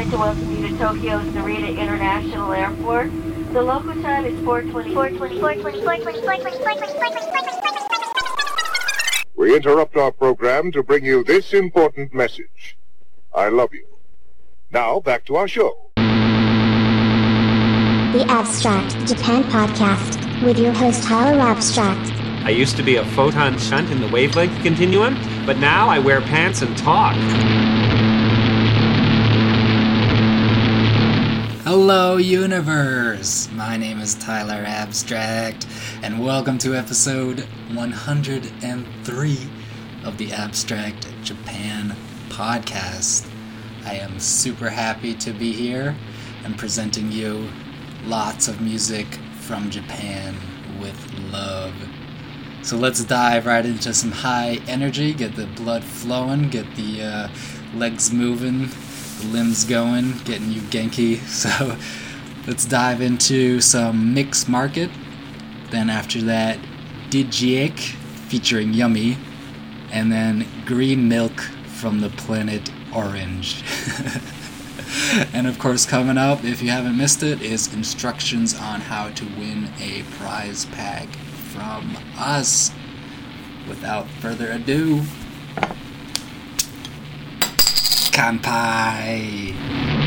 like to welcome you to Tokyo's Narita International Airport. The local time is 420. 420. 420. 420. 420. We interrupt our program to bring you this important message. I love you. Now, back to our show. The Abstract Japan Podcast with your host Tyler Abstract. I used to be a photon shunt in the wavelength continuum, but now I wear pants and talk. Hello, universe! My name is Tyler Abstract, and welcome to episode 103 of the Abstract Japan podcast. I am super happy to be here and presenting you lots of music from Japan with love. So let's dive right into some high energy, get the blood flowing, get the uh, legs moving, limbs going, getting you Genki. So let's dive into some Mix Market. Then after that, Dijiek featuring Yummy. And then Green Milk from the planet Orange. and of course, coming up, if you haven't missed it, is instructions on how to win a prize pack from us. Without further ado, Kanpai!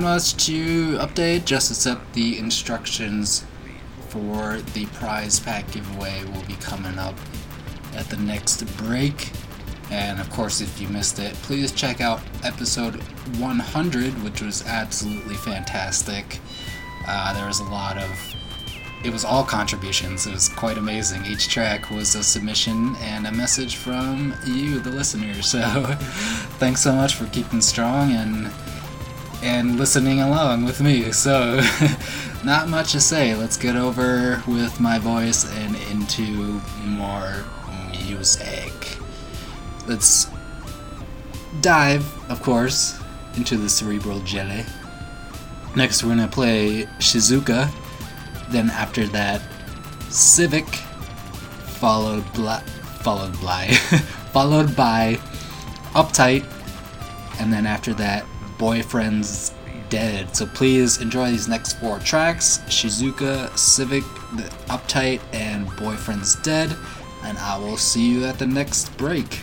Not much to update, just except the instructions for the prize pack giveaway will be coming up at the next break. And of course, if you missed it, please check out episode 100, which was absolutely fantastic. Uh, there was a lot of. It was all contributions. It was quite amazing. Each track was a submission and a message from you, the listener. So, thanks so much for keeping strong and and listening along with me. So, not much to say. Let's get over with my voice and into more music. Let's dive, of course, into the cerebral jelly. Next, we're gonna play Shizuka. Then after that, Civic, followed by followed by followed by Uptight, and then after that, Boyfriend's Dead. So please enjoy these next four tracks: Shizuka, Civic, the Uptight, and Boyfriend's Dead. And I will see you at the next break.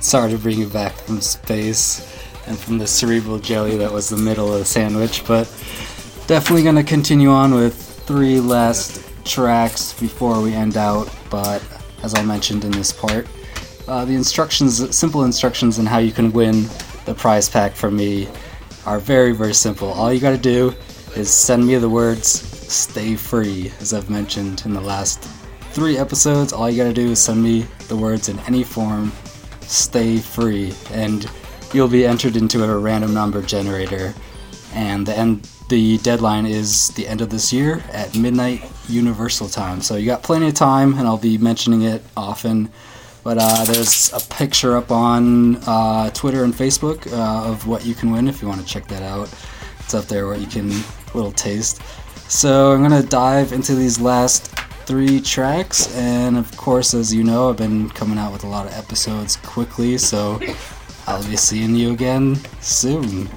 Sorry to bring you back from space and from the cerebral jelly that was the middle of the sandwich, but definitely gonna continue on with three last tracks before we end out. But as I mentioned in this part, uh, the instructions, simple instructions on how you can win the prize pack from me are very, very simple. All you gotta do is send me the words stay free, as I've mentioned in the last three episodes. All you gotta do is send me the words in any form stay free, and you'll be entered into a random number generator. And the end, the deadline is the end of this year at midnight Universal time. So you got plenty of time, and I'll be mentioning it often. But uh, there's a picture up on uh, Twitter and Facebook uh, of what you can win if you want to check that out. It's up there what you can little taste. So I'm gonna dive into these last three tracks, and of course, as you know, I've been coming out with a lot of episodes quickly, so I'll be seeing you again soon.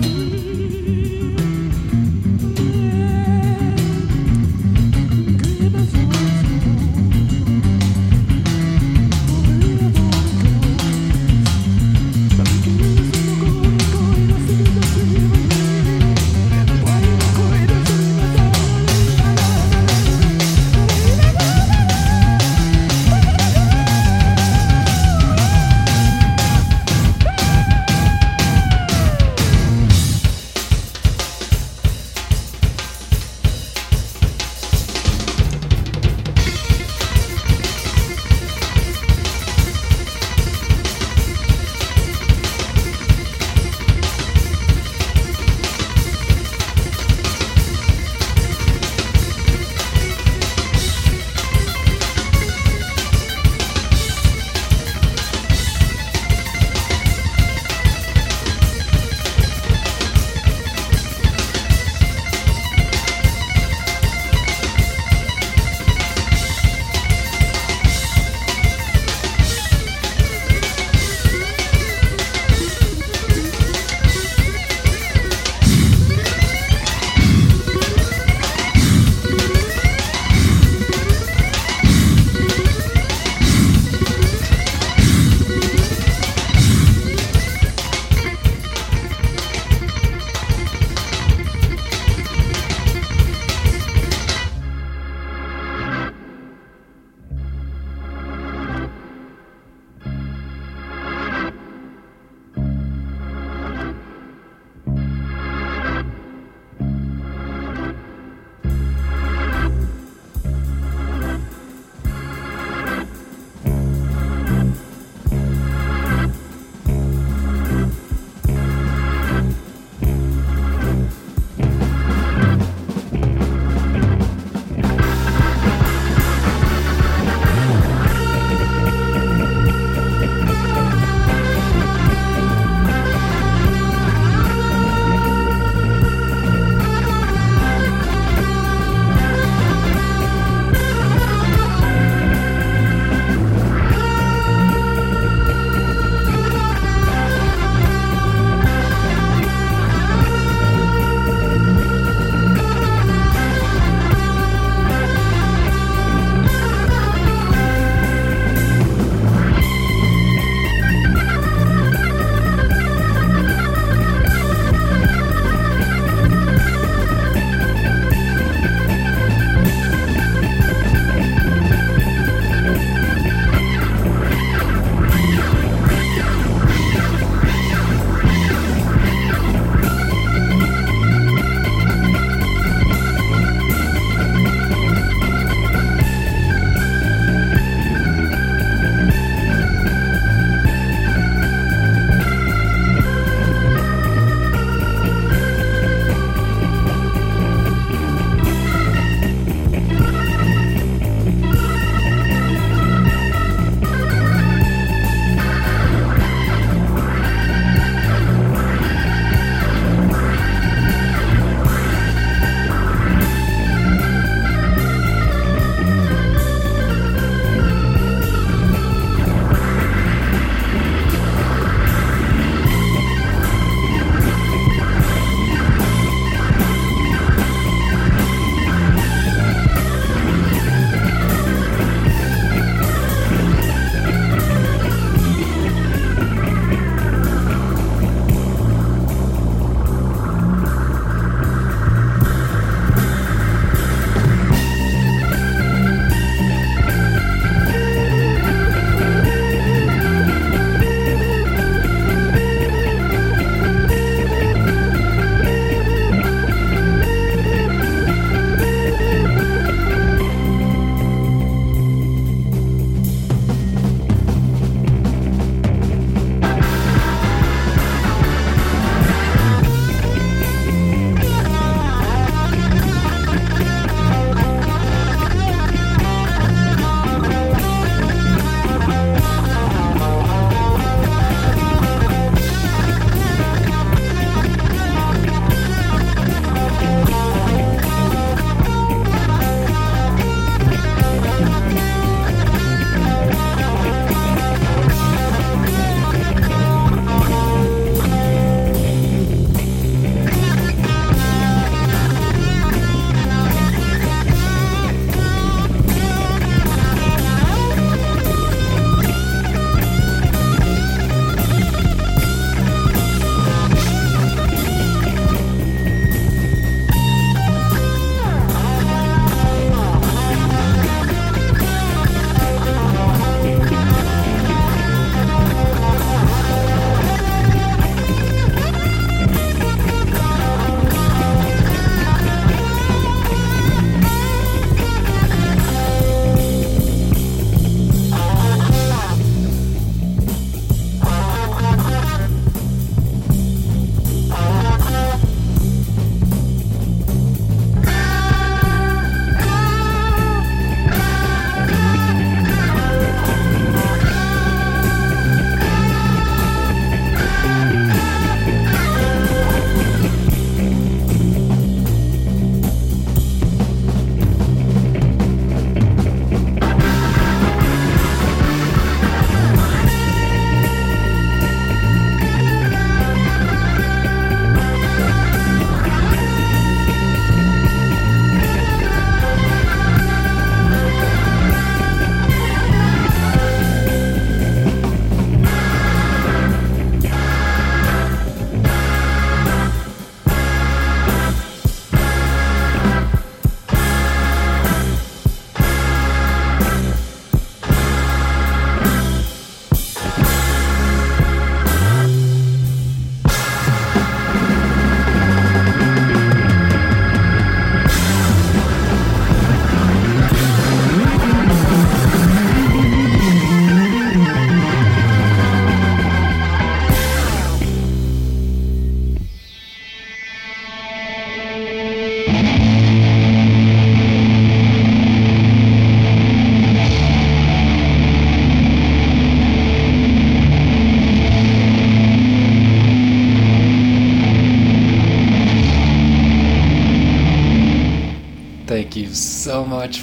Mm-hmm.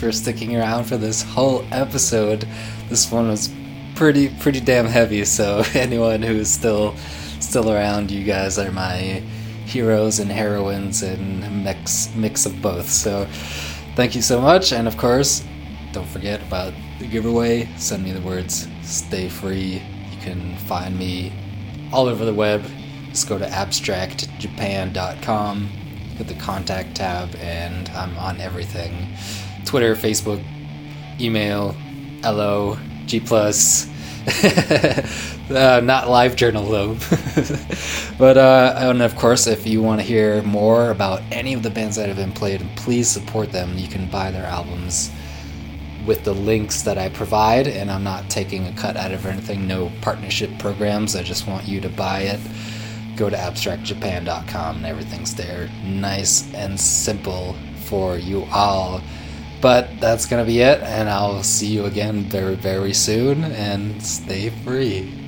For sticking around for this whole episode. This one was pretty pretty damn heavy, so anyone who's still still around, you guys are my heroes and heroines and mix mix of both. So thank you so much, and of course, don't forget about the giveaway. Send me the words "stay free." You can find me all over the web. Just go to abstractjapan.com, hit the contact tab, and I'm on everything: Twitter, Facebook, email, LO, G plus. uh, not live journal though. but uh, and of course, if you want to hear more about any of the bands that have been played, please support them. You can buy their albums with the links that I provide, and I'm not taking a cut out of anything. No partnership programs. I just want you to buy it. Go to abstractjapan.com, and everything's there, nice and simple for you all. But that's gonna be it, and I'll see you again very, very soon, and stay free.